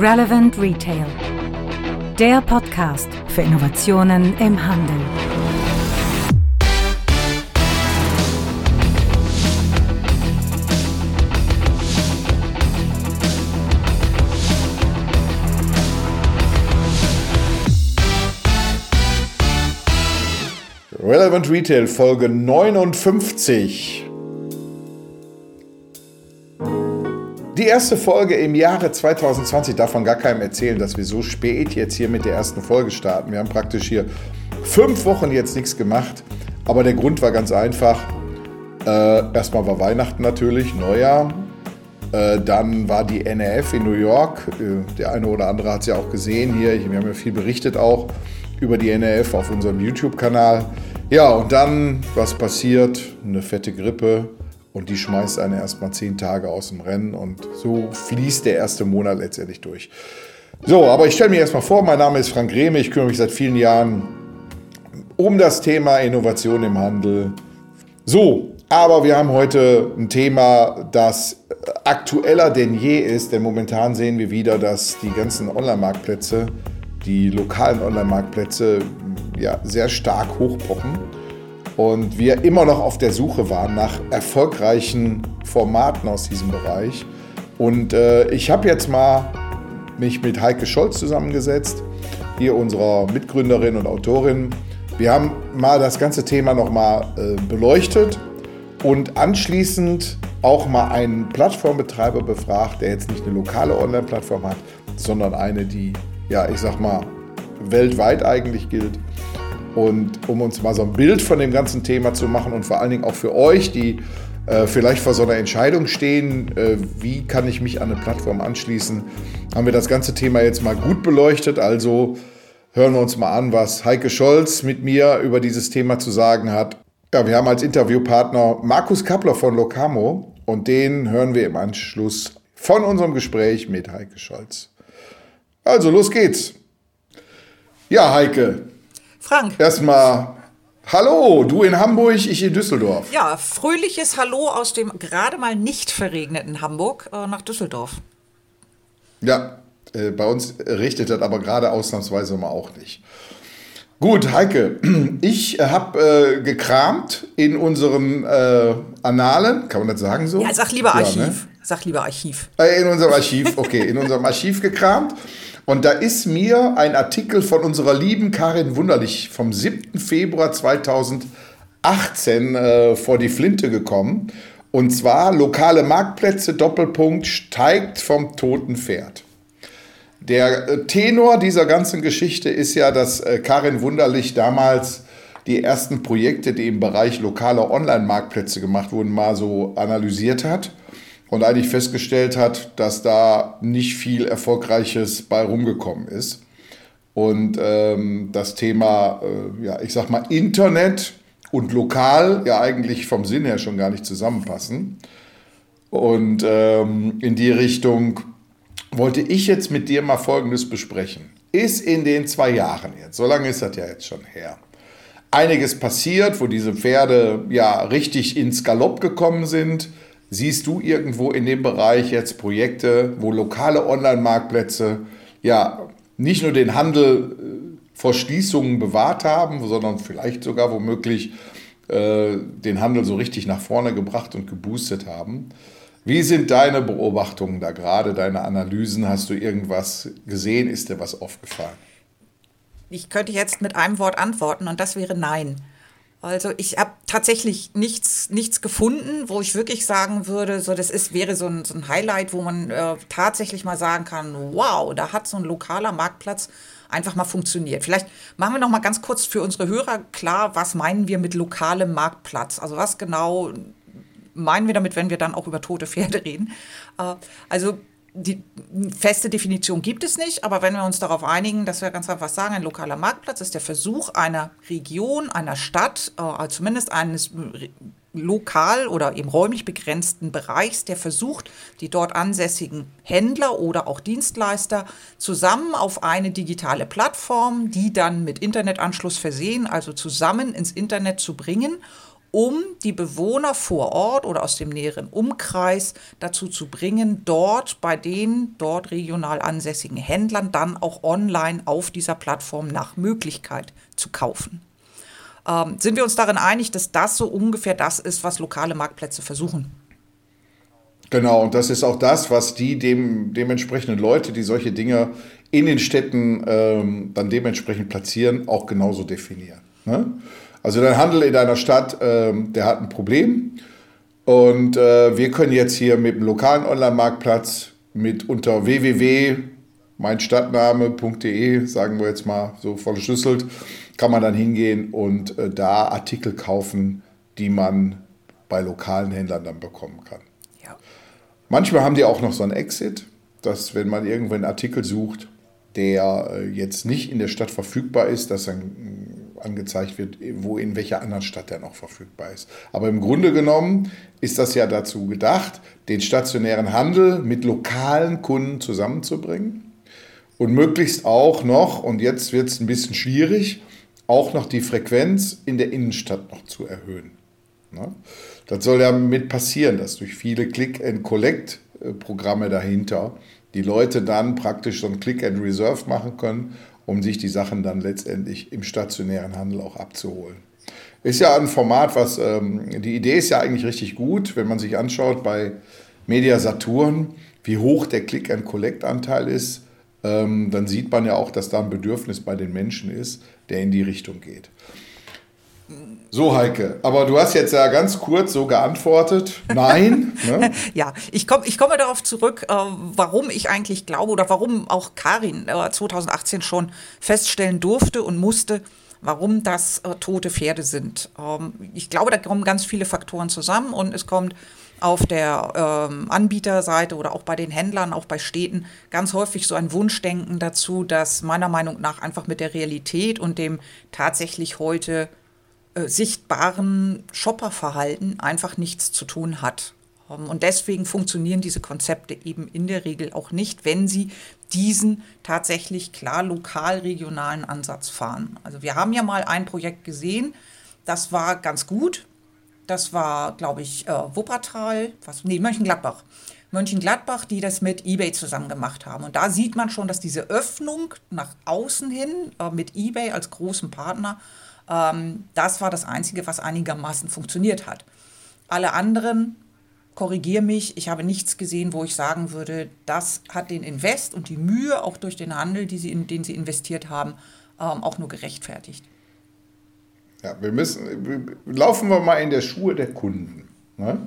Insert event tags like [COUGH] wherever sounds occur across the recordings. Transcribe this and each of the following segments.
Relevant Retail. Der Podcast für Innovationen im Handel. Relevant Retail Folge 59. Die erste Folge im Jahre 2020 darf von gar keinem erzählen, dass wir so spät jetzt hier mit der ersten Folge starten. Wir haben praktisch hier fünf Wochen jetzt nichts gemacht, aber der Grund war ganz einfach. Äh, erstmal war Weihnachten natürlich, Neujahr. Äh, dann war die NRF in New York. Äh, der eine oder andere hat es ja auch gesehen hier. Wir haben ja viel berichtet auch über die NRF auf unserem YouTube-Kanal. Ja, und dann, was passiert? Eine fette Grippe und die schmeißt eine erstmal zehn Tage aus dem Rennen und so fließt der erste Monat letztendlich durch. So, aber ich stelle mir erstmal vor, mein Name ist Frank Rehme, ich kümmere mich seit vielen Jahren um das Thema Innovation im Handel. So, aber wir haben heute ein Thema, das aktueller denn je ist, denn momentan sehen wir wieder, dass die ganzen Online-Marktplätze, die lokalen Online-Marktplätze, ja, sehr stark hochpochen und wir immer noch auf der Suche waren nach erfolgreichen Formaten aus diesem Bereich. Und äh, ich habe jetzt mal mich mit Heike Scholz zusammengesetzt, hier unserer Mitgründerin und Autorin. Wir haben mal das ganze Thema nochmal äh, beleuchtet und anschließend auch mal einen Plattformbetreiber befragt, der jetzt nicht eine lokale Online-Plattform hat, sondern eine, die, ja, ich sag mal, weltweit eigentlich gilt. Und um uns mal so ein Bild von dem ganzen Thema zu machen und vor allen Dingen auch für euch, die äh, vielleicht vor so einer Entscheidung stehen, äh, wie kann ich mich an eine Plattform anschließen, haben wir das ganze Thema jetzt mal gut beleuchtet. Also hören wir uns mal an, was Heike Scholz mit mir über dieses Thema zu sagen hat. Ja, wir haben als Interviewpartner Markus Kappler von Locamo und den hören wir im Anschluss von unserem Gespräch mit Heike Scholz. Also los geht's. Ja, Heike, Frank. Erstmal Hallo, du in Hamburg, ich in Düsseldorf. Ja, fröhliches Hallo aus dem gerade mal nicht verregneten Hamburg äh, nach Düsseldorf. Ja, äh, bei uns richtet das aber gerade ausnahmsweise mal auch nicht. Gut, Heike, [CLEARS THROAT] ich habe äh, gekramt in unseren äh, Annalen, kann man das sagen so? Ja, sag lieber Archiv. Ja, ne? Sag lieber Archiv. Äh, in unserem Archiv, okay, in unserem Archiv gekramt. Und da ist mir ein Artikel von unserer lieben Karin Wunderlich vom 7. Februar 2018 äh, vor die Flinte gekommen. Und zwar lokale Marktplätze, Doppelpunkt, steigt vom toten Pferd. Der äh, Tenor dieser ganzen Geschichte ist ja, dass äh, Karin Wunderlich damals die ersten Projekte, die im Bereich lokaler Online-Marktplätze gemacht wurden, mal so analysiert hat und eigentlich festgestellt hat, dass da nicht viel Erfolgreiches bei rumgekommen ist. Und ähm, das Thema, äh, ja, ich sag mal, Internet und lokal ja eigentlich vom Sinn her schon gar nicht zusammenpassen. Und ähm, in die Richtung wollte ich jetzt mit dir mal Folgendes besprechen. Ist in den zwei Jahren jetzt, so lange ist das ja jetzt schon her, einiges passiert, wo diese Pferde ja richtig ins Galopp gekommen sind Siehst du irgendwo in dem Bereich jetzt Projekte, wo lokale Online-Marktplätze ja nicht nur den Handel äh, vor Schließungen bewahrt haben, sondern vielleicht sogar womöglich äh, den Handel so richtig nach vorne gebracht und geboostet haben? Wie sind deine Beobachtungen da gerade, deine Analysen? Hast du irgendwas gesehen? Ist dir was aufgefallen? Ich könnte jetzt mit einem Wort antworten und das wäre Nein. Also ich habe tatsächlich nichts, nichts gefunden, wo ich wirklich sagen würde, so das ist, wäre so ein, so ein Highlight, wo man äh, tatsächlich mal sagen kann, wow, da hat so ein lokaler Marktplatz einfach mal funktioniert. Vielleicht machen wir noch mal ganz kurz für unsere Hörer klar, was meinen wir mit lokalem Marktplatz? Also was genau meinen wir damit, wenn wir dann auch über tote Pferde reden? Äh, also die feste Definition gibt es nicht, aber wenn wir uns darauf einigen, dass wir ganz einfach sagen, ein lokaler Marktplatz ist der Versuch einer Region, einer Stadt, äh, zumindest eines lokal oder eben räumlich begrenzten Bereichs, der versucht, die dort ansässigen Händler oder auch Dienstleister zusammen auf eine digitale Plattform, die dann mit Internetanschluss versehen, also zusammen ins Internet zu bringen um die Bewohner vor Ort oder aus dem näheren Umkreis dazu zu bringen, dort bei den dort regional ansässigen Händlern dann auch online auf dieser Plattform nach Möglichkeit zu kaufen. Ähm, sind wir uns darin einig, dass das so ungefähr das ist, was lokale Marktplätze versuchen? Genau, und das ist auch das, was die dem, dementsprechenden Leute, die solche Dinge in den Städten ähm, dann dementsprechend platzieren, auch genauso definieren. Ne? Also dein Handel in deiner Stadt, ähm, der hat ein Problem. Und äh, wir können jetzt hier mit dem lokalen Online-Marktplatz mit unter www.meinstadtname.de, sagen wir jetzt mal so voll Schlüsselt, kann man dann hingehen und äh, da Artikel kaufen, die man bei lokalen Händlern dann bekommen kann. Ja. Manchmal haben die auch noch so ein Exit, dass wenn man irgendwo einen Artikel sucht, der äh, jetzt nicht in der Stadt verfügbar ist, dass dann angezeigt wird, wo in welcher anderen Stadt der noch verfügbar ist. Aber im Grunde genommen ist das ja dazu gedacht, den stationären Handel mit lokalen Kunden zusammenzubringen und möglichst auch noch, und jetzt wird es ein bisschen schwierig, auch noch die Frequenz in der Innenstadt noch zu erhöhen. Ne? Das soll ja mit passieren, dass durch viele Click-and-Collect-Programme dahinter die Leute dann praktisch so ein Click-and-Reserve machen können um sich die Sachen dann letztendlich im stationären Handel auch abzuholen. Ist ja ein Format, was ähm, die Idee ist ja eigentlich richtig gut, wenn man sich anschaut bei Media Saturn, wie hoch der Click-and-Collect-Anteil ist, ähm, dann sieht man ja auch, dass da ein Bedürfnis bei den Menschen ist, der in die Richtung geht. So, Heike, aber du hast jetzt ja ganz kurz so geantwortet. Nein. ne? [LAUGHS] Ja, ich, komm, ich komme darauf zurück, äh, warum ich eigentlich glaube oder warum auch Karin äh, 2018 schon feststellen durfte und musste, warum das äh, tote Pferde sind. Ähm, ich glaube, da kommen ganz viele Faktoren zusammen und es kommt auf der ähm, Anbieterseite oder auch bei den Händlern, auch bei Städten ganz häufig so ein Wunschdenken dazu, das meiner Meinung nach einfach mit der Realität und dem tatsächlich heute äh, sichtbaren Shopperverhalten einfach nichts zu tun hat. Ähm, und deswegen funktionieren diese Konzepte eben in der Regel auch nicht, wenn sie diesen tatsächlich klar lokal-regionalen Ansatz fahren. Also wir haben ja mal ein Projekt gesehen, das war ganz gut. Das war, glaube ich, äh, Wuppertal, was, nee, Mönchengladbach. Mönchengladbach, die das mit eBay zusammen gemacht haben. Und da sieht man schon, dass diese Öffnung nach außen hin äh, mit eBay als großem Partner das war das Einzige, was einigermaßen funktioniert hat. Alle anderen, korrigiere mich, ich habe nichts gesehen, wo ich sagen würde, das hat den Invest und die Mühe auch durch den Handel, sie den sie investiert haben, ähm, auch nur gerechtfertigt. Ja, wir müssen, laufen wir mal in der Schuhe der Kunden. Ne?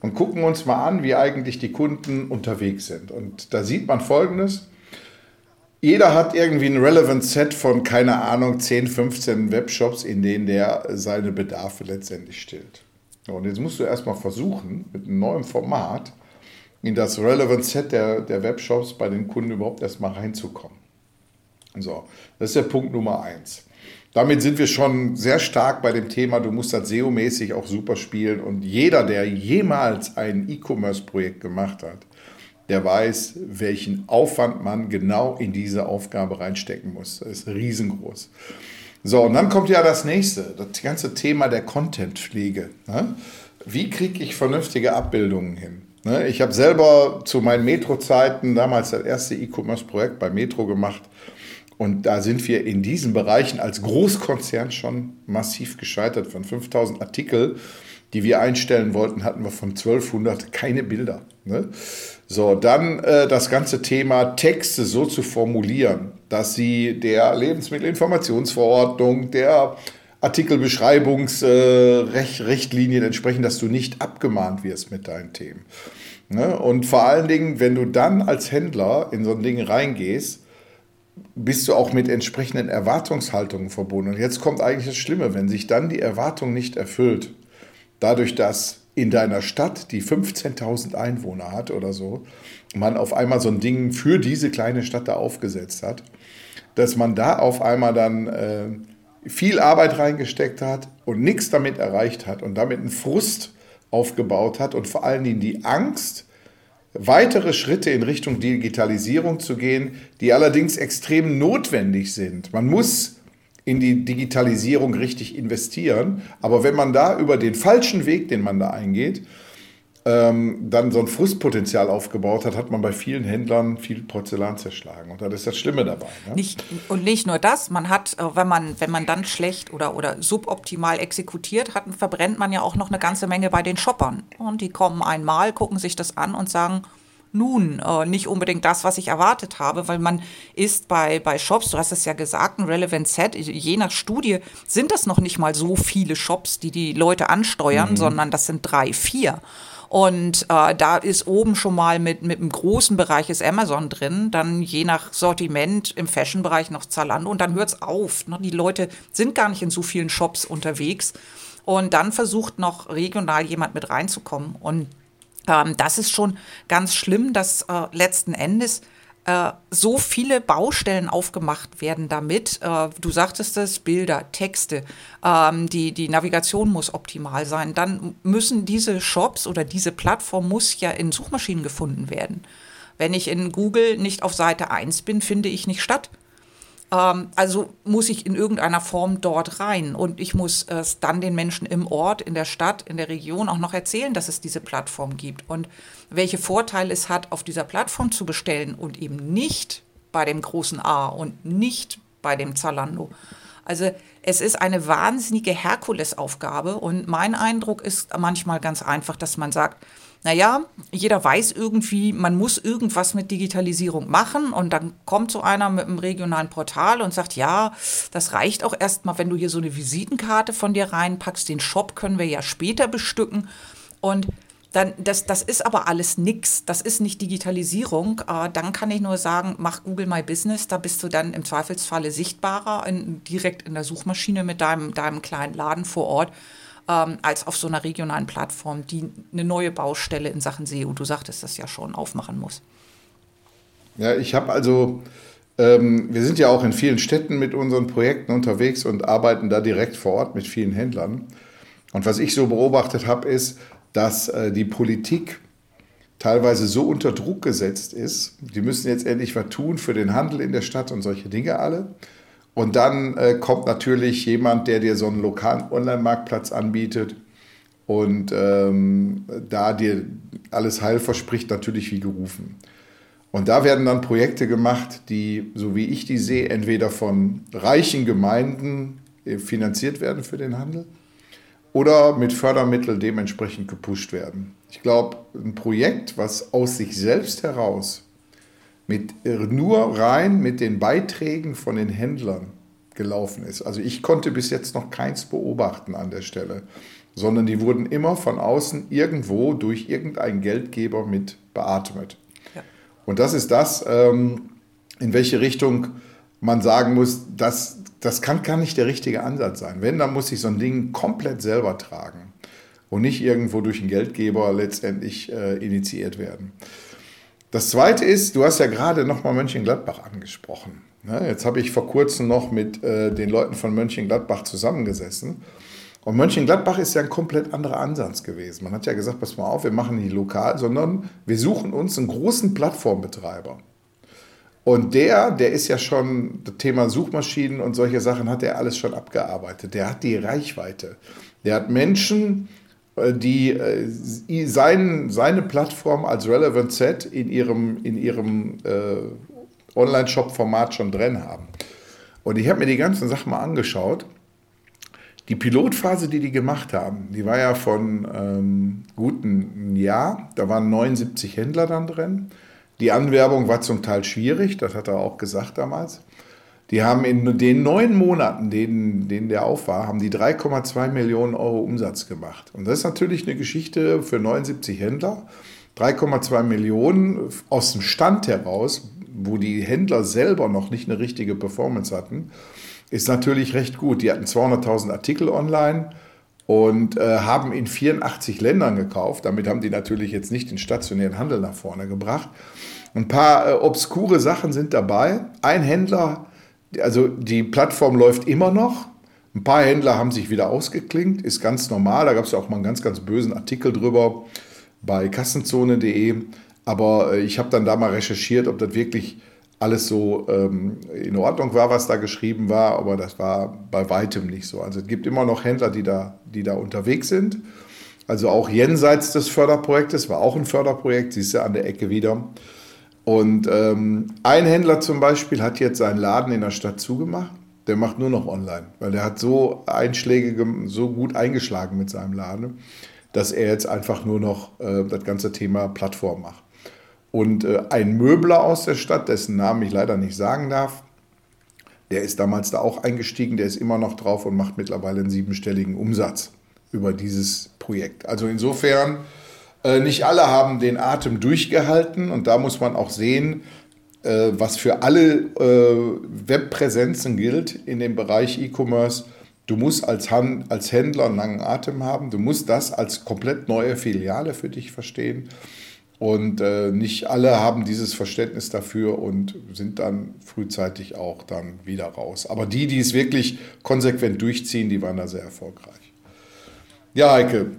Und gucken uns mal an, wie eigentlich die Kunden unterwegs sind. Und da sieht man Folgendes jeder hat irgendwie ein Relevant Set von, keine Ahnung, 10, 15 Webshops, in denen der seine Bedarfe letztendlich stillt. Und jetzt musst du erstmal versuchen, mit einem neuen Format in das Relevant Set der, der Webshops bei den Kunden überhaupt erstmal reinzukommen. So, das ist der Punkt Nummer eins. Damit sind wir schon sehr stark bei dem Thema, du musst das SEO-mäßig auch super spielen. Und jeder, der jemals ein E-Commerce-Projekt gemacht hat, der weiß, welchen Aufwand man genau in diese Aufgabe reinstecken muss. Das ist riesengroß. So, und dann kommt ja das nächste, das ganze Thema der Contentpflege. Ne? Wie kriege ich vernünftige Abbildungen hin? Ne? Ich habe selber zu meinen Metro-Zeiten damals das erste E-Commerce-Projekt bei Metro gemacht. Und da sind wir in diesen Bereichen als Großkonzern schon massiv gescheitert. Von 5000 Artikel, die wir einstellen wollten, hatten wir von 1200 keine Bilder. Ne? So, dann äh, das ganze Thema Texte so zu formulieren, dass sie der Lebensmittelinformationsverordnung, der Artikelbeschreibungsrichtlinien äh, entsprechen, dass du nicht abgemahnt wirst mit deinen Themen. Ne? Und vor allen Dingen, wenn du dann als Händler in so ein Ding reingehst, bist du auch mit entsprechenden Erwartungshaltungen verbunden. Und jetzt kommt eigentlich das Schlimme, wenn sich dann die Erwartung nicht erfüllt, dadurch, dass in deiner Stadt, die 15.000 Einwohner hat oder so, man auf einmal so ein Ding für diese kleine Stadt da aufgesetzt hat, dass man da auf einmal dann äh, viel Arbeit reingesteckt hat und nichts damit erreicht hat und damit einen Frust aufgebaut hat und vor allen Dingen die Angst, weitere Schritte in Richtung Digitalisierung zu gehen, die allerdings extrem notwendig sind. Man muss in die Digitalisierung richtig investieren. Aber wenn man da über den falschen Weg, den man da eingeht, ähm, dann so ein Frustpotenzial aufgebaut hat, hat man bei vielen Händlern viel Porzellan zerschlagen. Und das ist das Schlimme dabei. Ne? Nicht, und nicht nur das, man hat, äh, wenn man, wenn man dann schlecht oder, oder suboptimal exekutiert hat, verbrennt man ja auch noch eine ganze Menge bei den Shoppern. Und die kommen einmal, gucken sich das an und sagen, nun, äh, nicht unbedingt das, was ich erwartet habe, weil man ist bei, bei Shops, du hast es ja gesagt, ein Relevant Set, je nach Studie sind das noch nicht mal so viele Shops, die die Leute ansteuern, mhm. sondern das sind drei, vier. Und äh, da ist oben schon mal mit, mit einem großen Bereich ist Amazon drin, dann je nach Sortiment im Fashion-Bereich noch Zalando und dann hört es auf. Ne? Die Leute sind gar nicht in so vielen Shops unterwegs. Und dann versucht noch regional jemand mit reinzukommen. Und ähm, das ist schon ganz schlimm, dass äh, letzten Endes äh, so viele Baustellen aufgemacht werden damit. Äh, du sagtest es, Bilder, Texte, ähm, die, die Navigation muss optimal sein. Dann müssen diese Shops oder diese Plattform muss ja in Suchmaschinen gefunden werden. Wenn ich in Google nicht auf Seite 1 bin, finde ich nicht statt. Ähm, also muss ich in irgendeiner Form dort rein. Und ich muss es dann den Menschen im Ort, in der Stadt, in der Region auch noch erzählen, dass es diese Plattform gibt. Und welche Vorteile es hat, auf dieser Plattform zu bestellen und eben nicht bei dem großen A und nicht bei dem Zalando. Also es ist eine wahnsinnige Herkulesaufgabe. Und mein Eindruck ist manchmal ganz einfach, dass man sagt, naja, jeder weiß irgendwie, man muss irgendwas mit Digitalisierung machen und dann kommt so einer mit einem regionalen Portal und sagt, ja, das reicht auch erstmal, wenn du hier so eine Visitenkarte von dir reinpackst, den Shop können wir ja später bestücken und dann, das, das ist aber alles nix. Das ist nicht Digitalisierung. Äh, dann kann ich nur sagen, mach Google My Business. Da bist du dann im Zweifelsfalle sichtbarer, in, direkt in der Suchmaschine mit deinem, deinem kleinen Laden vor Ort ähm, als auf so einer regionalen Plattform, die eine neue Baustelle in Sachen SEO, du sagtest das ja schon, aufmachen muss. Ja, ich habe also, ähm, wir sind ja auch in vielen Städten mit unseren Projekten unterwegs und arbeiten da direkt vor Ort mit vielen Händlern. Und was ich so beobachtet habe, ist, dass äh, die Politik teilweise so unter Druck gesetzt ist, die müssen jetzt endlich was tun für den Handel in der Stadt und solche Dinge alle. Und dann äh, kommt natürlich jemand, der dir so einen lokalen Online-Marktplatz anbietet und ähm, da dir alles heil verspricht, natürlich wie gerufen. Und da werden dann Projekte gemacht, die, so wie ich die sehe, entweder von reichen Gemeinden äh, finanziert werden für den Handel oder mit Fördermitteln dementsprechend gepusht werden. Ich glaube, ein Projekt, was aus sich selbst heraus mit, äh, nur rein mit den Beiträgen von den Händlern gelaufen ist. Also ich konnte bis jetzt noch keins beobachten an der Stelle, sondern die wurden immer von außen irgendwo durch irgendeinen Geldgeber mit beatmet. Ja. Und das ist das, ähm, in welche Richtung man sagen muss, das, das kann gar nicht der richtige Ansatz sein. Wenn, dann muss ich so ein Ding komplett selber tragen und nicht irgendwo durch einen Geldgeber letztendlich äh, initiiert werden. Das Zweite ist, du hast ja gerade nochmal Mönchengladbach angesprochen. Ne, jetzt habe ich vor kurzem noch mit äh, den Leuten von Mönchengladbach zusammengesessen. Und Mönchengladbach ist ja ein komplett anderer Ansatz gewesen. Man hat ja gesagt, pass mal auf, wir machen nicht lokal, sondern wir suchen uns einen großen Plattformbetreiber. Und der, der ist ja schon, das Thema Suchmaschinen und solche Sachen hat er alles schon abgearbeitet. Der hat die Reichweite. Der hat Menschen, die äh, sein, seine Plattform als Relevant Set in ihrem, in ihrem äh, Online-Shop-Format schon drin haben. Und ich habe mir die ganzen Sachen mal angeschaut. Die Pilotphase, die die gemacht haben, die war ja von ähm, guten Jahr. Da waren 79 Händler dann drin. Die Anwerbung war zum Teil schwierig, das hat er auch gesagt damals. Die haben in den neun Monaten, denen, denen der auf war, haben die 3,2 Millionen Euro Umsatz gemacht. Und das ist natürlich eine Geschichte für 79 Händler. 3,2 Millionen aus dem Stand heraus, wo die Händler selber noch nicht eine richtige Performance hatten, ist natürlich recht gut. Die hatten 200.000 Artikel online und äh, haben in 84 Ländern gekauft. Damit haben die natürlich jetzt nicht den stationären Handel nach vorne gebracht. Ein paar äh, obskure Sachen sind dabei. Ein Händler also die Plattform läuft immer noch. Ein paar Händler haben sich wieder ausgeklinkt, ist ganz normal. Da gab es auch mal einen ganz, ganz bösen Artikel drüber bei kassenzone.de. Aber äh, ich habe dann da mal recherchiert, ob das wirklich alles so ähm, in Ordnung war, was da geschrieben war, aber das war bei weitem nicht so. Also es gibt immer noch Händler, die da, die da unterwegs sind. Also auch jenseits des Förderprojektes, war auch ein Förderprojekt, siehst du an der Ecke wieder. Und ähm, ein Händler zum Beispiel hat jetzt seinen Laden in der Stadt zugemacht. Der macht nur noch online, weil der hat so Einschläge so gut eingeschlagen mit seinem Laden, dass er jetzt einfach nur noch äh, das ganze Thema Plattform macht. Und äh, ein Möbler aus der Stadt, dessen Namen ich leider nicht sagen darf, der ist damals da auch eingestiegen, der ist immer noch drauf und macht mittlerweile einen siebenstelligen Umsatz über dieses Projekt. Also insofern, nicht alle haben den Atem durchgehalten und da muss man auch sehen, äh, was für alle äh, Webpräsenzen gilt in dem Bereich E-Commerce. Du musst als, Händler einen langen Atem haben, du musst das als komplett neue Filiale für dich verstehen. Und äh, nicht alle haben dieses Verständnis dafür und sind dann frühzeitig auch dann wieder raus. Aber die, die es wirklich konsequent durchziehen, die waren da sehr erfolgreich. Ja, Heike,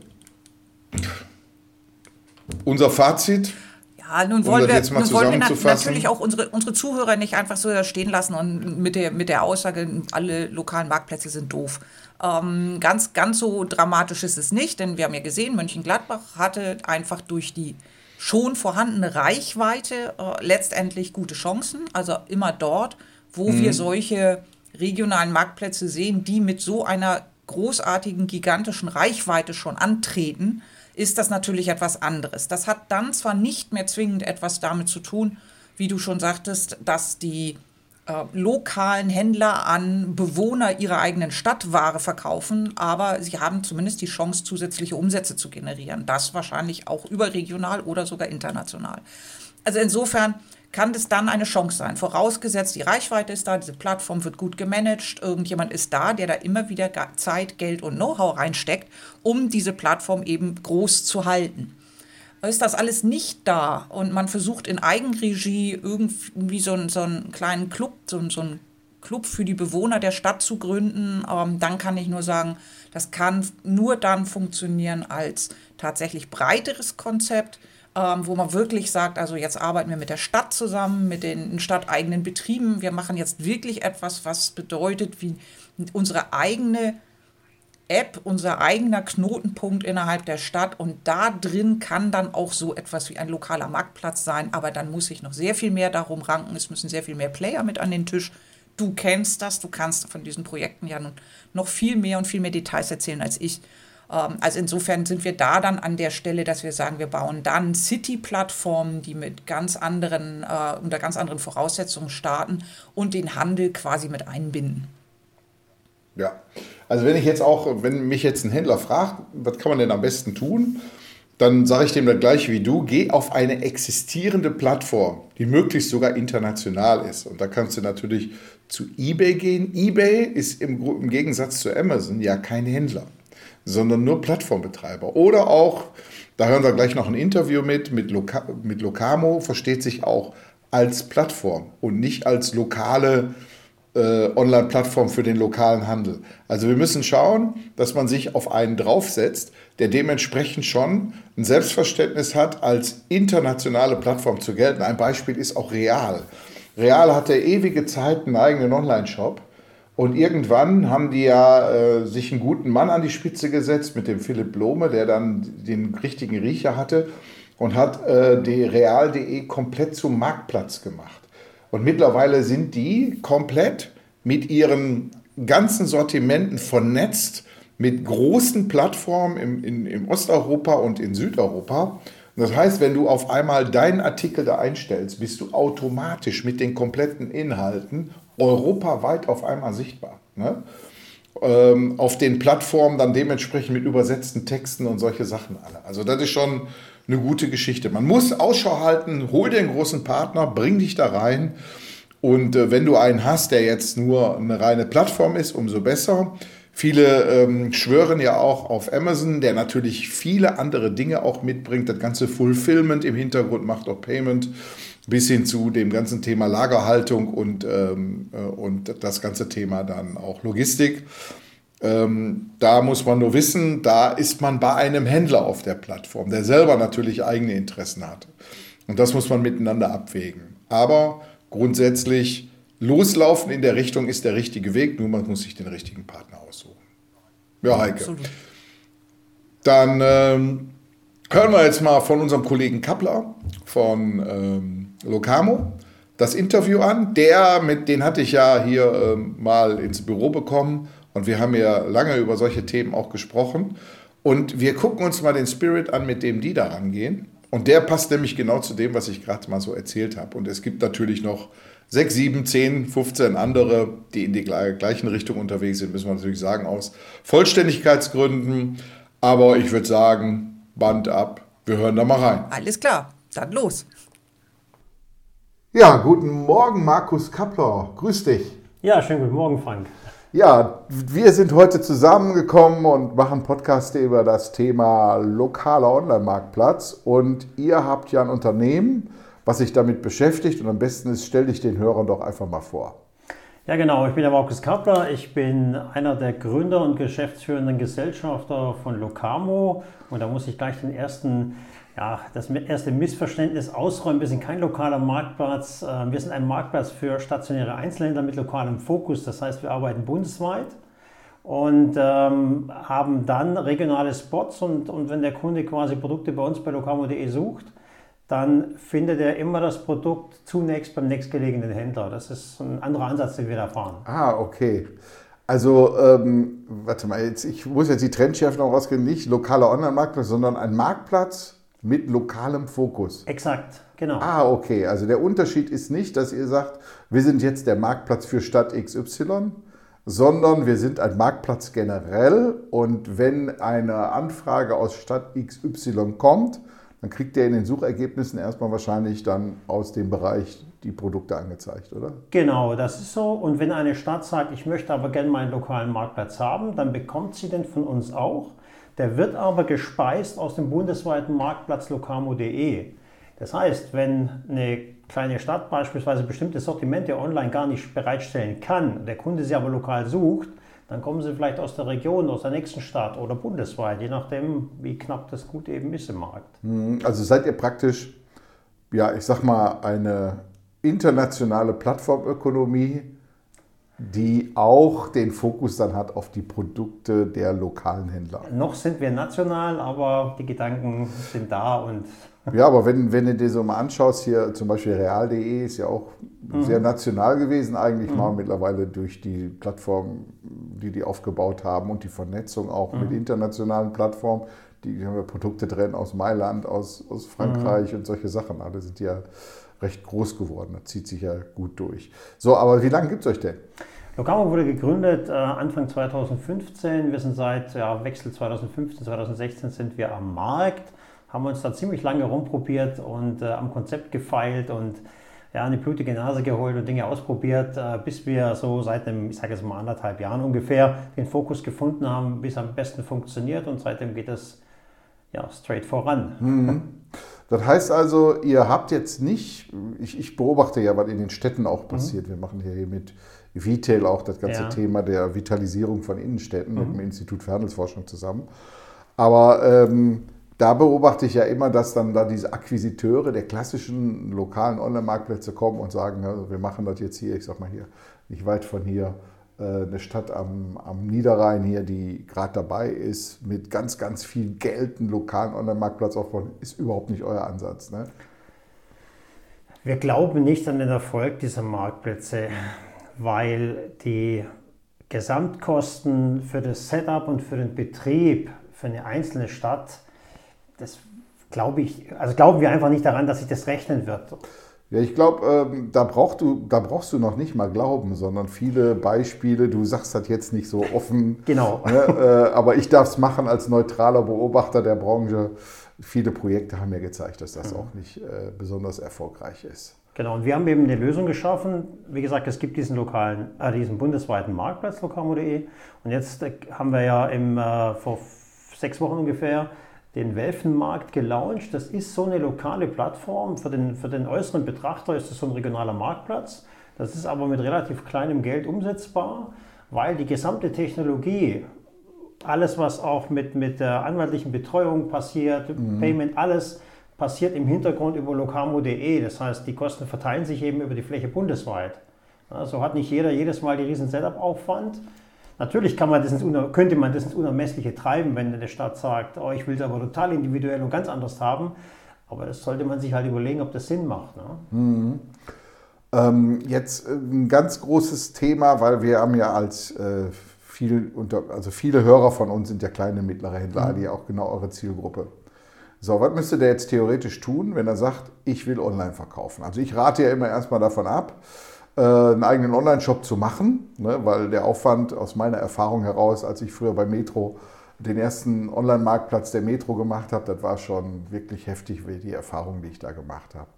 unser Fazit. Ja, nun wollen, um wir, nun wollen wir natürlich auch unsere, unsere Zuhörer nicht einfach so da stehen lassen und mit der, mit der Aussage, alle lokalen Marktplätze sind doof. Ähm, ganz, ganz so dramatisch ist es nicht, denn wir haben ja gesehen, Mönchengladbach hatte einfach durch die schon vorhandene Reichweite äh, letztendlich gute Chancen. Also immer dort, wo mhm. wir solche regionalen Marktplätze sehen, die mit so einer großartigen, gigantischen Reichweite schon antreten, ist das natürlich etwas anderes. Das hat dann zwar nicht mehr zwingend etwas damit zu tun, wie du schon sagtest, dass die äh, lokalen Händler an Bewohner ihrer eigenen Stadt Ware verkaufen, aber sie haben zumindest die Chance, zusätzliche Umsätze zu generieren. Das wahrscheinlich auch überregional oder sogar international. Also insofern kann das dann eine Chance sein. Vorausgesetzt, die Reichweite ist da, diese Plattform wird gut gemanagt, irgendjemand ist da, der da immer wieder Zeit, Geld und Know-how reinsteckt, um diese Plattform eben groß zu halten ist das alles nicht da und man versucht in Eigenregie irgendwie so, einen, so einen kleinen Club, so, so einen Club für die Bewohner der Stadt zu gründen, ähm, dann kann ich nur sagen, das kann nur dann funktionieren als tatsächlich breiteres Konzept, ähm, wo man wirklich sagt, also jetzt arbeiten wir mit der Stadt zusammen, mit den stadteigenen Betrieben, wir machen jetzt wirklich etwas, was bedeutet, wie unsere eigene App unser eigener Knotenpunkt innerhalb der Stadt. Und da drin kann dann auch so etwas wie ein lokaler Marktplatz sein, aber dann muss ich noch sehr viel mehr darum ranken, es müssen sehr viel mehr Player mit an den Tisch. Du kennst das, du kannst von diesen Projekten ja noch viel mehr und viel mehr Details erzählen als ich. Ähm, also insofern sind wir da dann an der Stelle, dass wir sagen, wir bauen dann City-Plattformen, die mit ganz anderen, äh, unter ganz anderen Voraussetzungen starten und den Handel quasi mit einbinden. Ja, also wenn ich jetzt auch, wenn mich jetzt ein Händler fragt, was kann man denn am besten tun, dann sage ich dem das gleiche wie du, geh auf eine existierende Plattform, die möglichst sogar international ist. Und da kannst du natürlich zu eBay gehen. eBay ist im, im Gegensatz zu Amazon ja kein Händler, sondern nur Plattformbetreiber. Oder auch, da hören wir gleich noch ein Interview mit, mit, Loca mit Locamo, versteht sich auch als Plattform und nicht als lokale äh, Online-Plattform für den lokalen Handel. Also wir müssen schauen, dass man sich auf einen draufsetzt, der dementsprechend schon ein Selbstverständnis hat, als internationale Plattform zu gelten. Ein Beispiel ist auch Real. Real hatte ewige Zeit einen eigenen Online-Shop. Und irgendwann haben die ja äh, sich einen guten Mann an die Spitze gesetzt mit dem Philipp Blome, der dann den richtigen Riecher hatte und hat äh, die real.de komplett zum Marktplatz gemacht. Und mittlerweile sind die komplett mit ihren ganzen Sortimenten vernetzt mit großen Plattformen im, in, in Osteuropa und in Südeuropa. Und das heißt, wenn du auf einmal deinen Artikel da einstellst, bist du automatisch mit den kompletten Inhalten europaweit auf einmal sichtbar. Ne? Ähm, auf den Plattformen dann dementsprechend mit übersetzten Texten und solche Sachen alle. Also das ist schon eine gute Geschichte. Man muss Ausschau halten, hol einen großen Partner, bring dich da rein. Und äh, wenn du einen hast, der jetzt nur eine reine Plattform ist, umso besser. Viele ähm, schwören ja auch auf Amazon, der natürlich viele andere Dinge auch mitbringt. Das ganze Fulfillment im Hintergrund macht auch Payment bis hin zu dem ganzen Thema Lagerhaltung und, ähm, äh, und das ganze Thema dann auch Logistik. Ähm, da muss man nur wissen, da ist man bei einem Händler auf der Plattform, der selber natürlich eigene Interessen hat. Und das muss man miteinander abwägen. Aber grundsätzlich loslaufen in der Richtung ist der richtige Weg, nur man muss sich den richtigen Partner aussuchen. Ja, Heike. Absolut. Dann ähm, hören wir jetzt mal von unserem Kollegen Kappler von ähm, Locamo das Interview an. Der, mit den hatte ich ja hier ähm, mal ins Büro bekommen und wir haben ja lange über solche Themen auch gesprochen. Und wir gucken uns mal den Spirit an, mit dem die da rangehen. Und der passt nämlich genau zu dem, was ich gerade mal so erzählt habe. Und es gibt natürlich noch sechs, sieben, zehn, 15 andere, die in die gleichen Richtung unterwegs sind, müssen wir natürlich sagen, aus Vollständigkeitsgründen. Aber ich würde sagen, Band ab, wir hören da mal rein. Alles klar, dann los. Ja, guten Morgen, Markus Kappler. Grüß dich. Ja, schönen guten Morgen, Frank. Ja, wir sind heute zusammengekommen und machen Podcast über das Thema lokaler Online-Marktplatz. Und ihr habt ja ein Unternehmen, was sich damit beschäftigt. Und am besten ist, stell dich den Hörern doch einfach mal vor. Ja, genau. Ich bin der Markus Kappler. Ich bin einer der Gründer und geschäftsführenden Gesellschafter von Locamo. Und da muss ich gleich den ersten ja, das erste Missverständnis ausräumen. Wir sind kein lokaler Marktplatz. Ähm, wir sind ein Marktplatz für stationäre Einzelhändler mit lokalem Fokus. Das heißt, wir arbeiten bundesweit und ähm, haben dann regionale Spots. Und, und wenn der Kunde quasi Produkte bei uns bei locamo.de sucht, dann findet er immer das Produkt zunächst beim nächstgelegenen Händler. Das ist ein anderer Ansatz, den wir da fahren. Ah, okay. Also, ähm, warte mal, jetzt, ich muss jetzt die Trendschärfe noch rausgehen, nicht lokaler Online-Marktplatz, sondern ein Marktplatz mit lokalem Fokus. Exakt, genau. Ah, okay. Also der Unterschied ist nicht, dass ihr sagt, wir sind jetzt der Marktplatz für Stadt XY, sondern wir sind ein Marktplatz generell und wenn eine Anfrage aus Stadt XY kommt, dann kriegt ihr in den Suchergebnissen erstmal wahrscheinlich dann aus dem Bereich die Produkte angezeigt, oder? Genau, das ist so. Und wenn eine Stadt sagt, ich möchte aber gerne meinen lokalen Marktplatz haben, dann bekommt sie den von uns auch. Der wird aber gespeist aus dem bundesweiten Marktplatz locamo.de. Das heißt, wenn eine kleine Stadt beispielsweise bestimmte Sortimente online gar nicht bereitstellen kann, der Kunde sie aber lokal sucht, dann kommen sie vielleicht aus der Region, aus der nächsten Stadt oder bundesweit, je nachdem, wie knapp das Gut eben ist im Markt. Hm, also seid ihr praktisch, ja, ich sag mal, eine internationale Plattformökonomie, die auch den Fokus dann hat auf die Produkte der lokalen Händler. Noch sind wir national, aber die Gedanken sind da und. Ja, aber wenn, wenn du dir so mal anschaust, hier zum Beispiel real.de ist ja auch mhm. sehr national gewesen, eigentlich mhm. mal mittlerweile durch die Plattform, die die aufgebaut haben und die Vernetzung auch mhm. mit internationalen Plattformen. Die haben ja Produkte drin aus Mailand, aus, aus Frankreich mhm. und solche Sachen. Alle sind ja recht groß geworden. Das zieht sich ja gut durch. So, aber wie lange gibt es euch denn? Locamo wurde gegründet äh, Anfang 2015. Wir sind seit ja, Wechsel 2015, 2016 sind wir am Markt, haben uns da ziemlich lange rumprobiert und äh, am Konzept gefeilt und ja, eine blutige Nase geholt und Dinge ausprobiert, äh, bis wir so seit einem, ich sage jetzt mal anderthalb Jahren ungefähr, den Fokus gefunden haben, wie es am besten funktioniert und seitdem geht es ja straight voran. Mhm. [LAUGHS] Das heißt also, ihr habt jetzt nicht, ich, ich, beobachte ja, was in den Städten auch passiert. Mhm. Wir machen hier mit Vitel auch das ganze ja. Thema der Vitalisierung von Innenstädten mhm. mit dem Institut für Handelsforschung zusammen. Aber ähm, da beobachte ich ja immer, dass dann da diese Akquisiteure der klassischen lokalen Online-Marktplätze kommen und sagen, also wir machen das jetzt hier, ich sag mal hier, nicht weit von hier, äh, eine Stadt am, am Niederrhein hier, die gerade dabei ist, mit ganz, ganz viel Geld einen lokalen Online-Marktplatz aufbauen, ist überhaupt nicht euer Ansatz. Ne? Wir glauben nicht an den Erfolg dieser Marktplätze, weil die Gesamtkosten für das Setup und für den Betrieb für eine einzelne Stadt, das glaube ich, also glauben wir einfach nicht daran, dass sich das rechnen wird. Ja, ich glaube, ähm, da, brauch da brauchst du noch nicht mal glauben, sondern viele Beispiele. Du sagst das jetzt nicht so offen. Genau. [LAUGHS] Ne, äh, aber ich darf es machen als neutraler Beobachter der Branche. Viele Projekte haben mir gezeigt, dass das mhm. auch nicht äh, besonders erfolgreich ist. Genau, und wir haben eben eine Lösung geschaffen. Wie gesagt, es gibt diesen lokalen, äh, diesen bundesweiten Marktplatz, lokamo.de. Und jetzt äh, haben wir ja im, äh, vor sechs Wochen ungefähr den Welfenmarkt gelauncht. Das ist so eine lokale Plattform. Für den, für den äußeren Betrachter ist das so ein regionaler Marktplatz. Das ist aber mit relativ kleinem Geld umsetzbar, weil die gesamte Technologie, alles was auch mit, mit der anwaltlichen Betreuung passiert, mhm. Payment, alles passiert im Hintergrund über locamo.de. Das heißt, die Kosten verteilen sich eben über die Fläche bundesweit. Also hat nicht jeder jedes Mal die riesen Setup-Aufwand. Natürlich kann man das könnte man das ins Unermessliche treiben, wenn eine Stadt sagt, oh, ich will es aber total individuell und ganz anders haben. Aber das sollte man sich halt überlegen, ob das Sinn macht. Ne? Mhm. Ähm, jetzt äh, ein ganz großes Thema, weil wir haben ja als äh, viel unter, also viele Hörer von uns sind ja kleine, mittlere Händler, mhm. die auch genau eure Zielgruppe. So, was müsste der jetzt theoretisch tun, wenn er sagt, ich will online verkaufen? Also ich rate ja immer erstmal davon ab, einen eigenen Online-Shop zu machen, ne, weil der Aufwand aus meiner Erfahrung heraus, als ich früher bei Metro den ersten Online-Marktplatz der Metro gemacht habe, das war schon wirklich heftig, wie die Erfahrung, die ich da gemacht habe.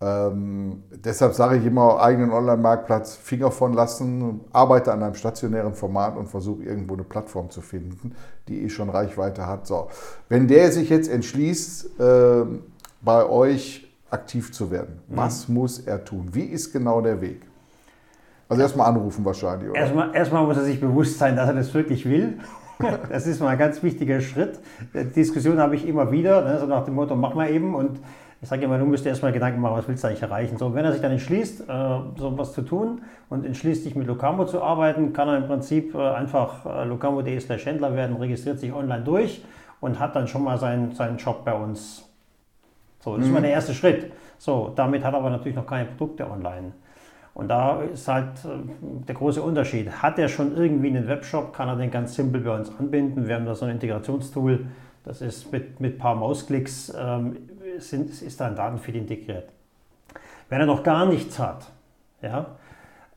Ähm, deshalb sage ich immer, eigenen Online-Marktplatz Finger von lassen, arbeite an einem stationären Format und versuche irgendwo eine Plattform zu finden, die eh schon Reichweite hat. So. Wenn der sich jetzt entschließt, äh, bei euch aktiv zu werden, mhm. was muss er tun? Wie ist genau der Weg? Also erstmal anrufen wahrscheinlich. Oder? Erstmal, erstmal muss er sich bewusst sein, dass er das wirklich will. [LAUGHS] Das ist mal ein ganz wichtiger Schritt. Die Diskussion habe ich immer wieder, ne, so nach dem Motto, mach mal eben. Und ich sage immer, du musst dir erstmal Gedanken machen, was willst du eigentlich erreichen. So, wenn er sich dann entschließt, äh, so was zu tun und entschließt, sich mit Locamo zu arbeiten, kann er im Prinzip äh, einfach äh, locamo.de slash Händler werden, registriert sich online durch und hat dann schon mal seinen, seinen Job bei uns. So, das mhm. ist mal der erste Schritt. So, damit hat er aber natürlich noch keine Produkte online. Und da ist halt der große Unterschied. Hat er schon irgendwie einen Webshop, kann er den ganz simpel bei uns anbinden. Wir haben da so ein Integrationstool, das ist mit ein paar Mausklicks ähm, sind, ist da ein Datenfeed integriert. Wenn er noch gar nichts hat, ja,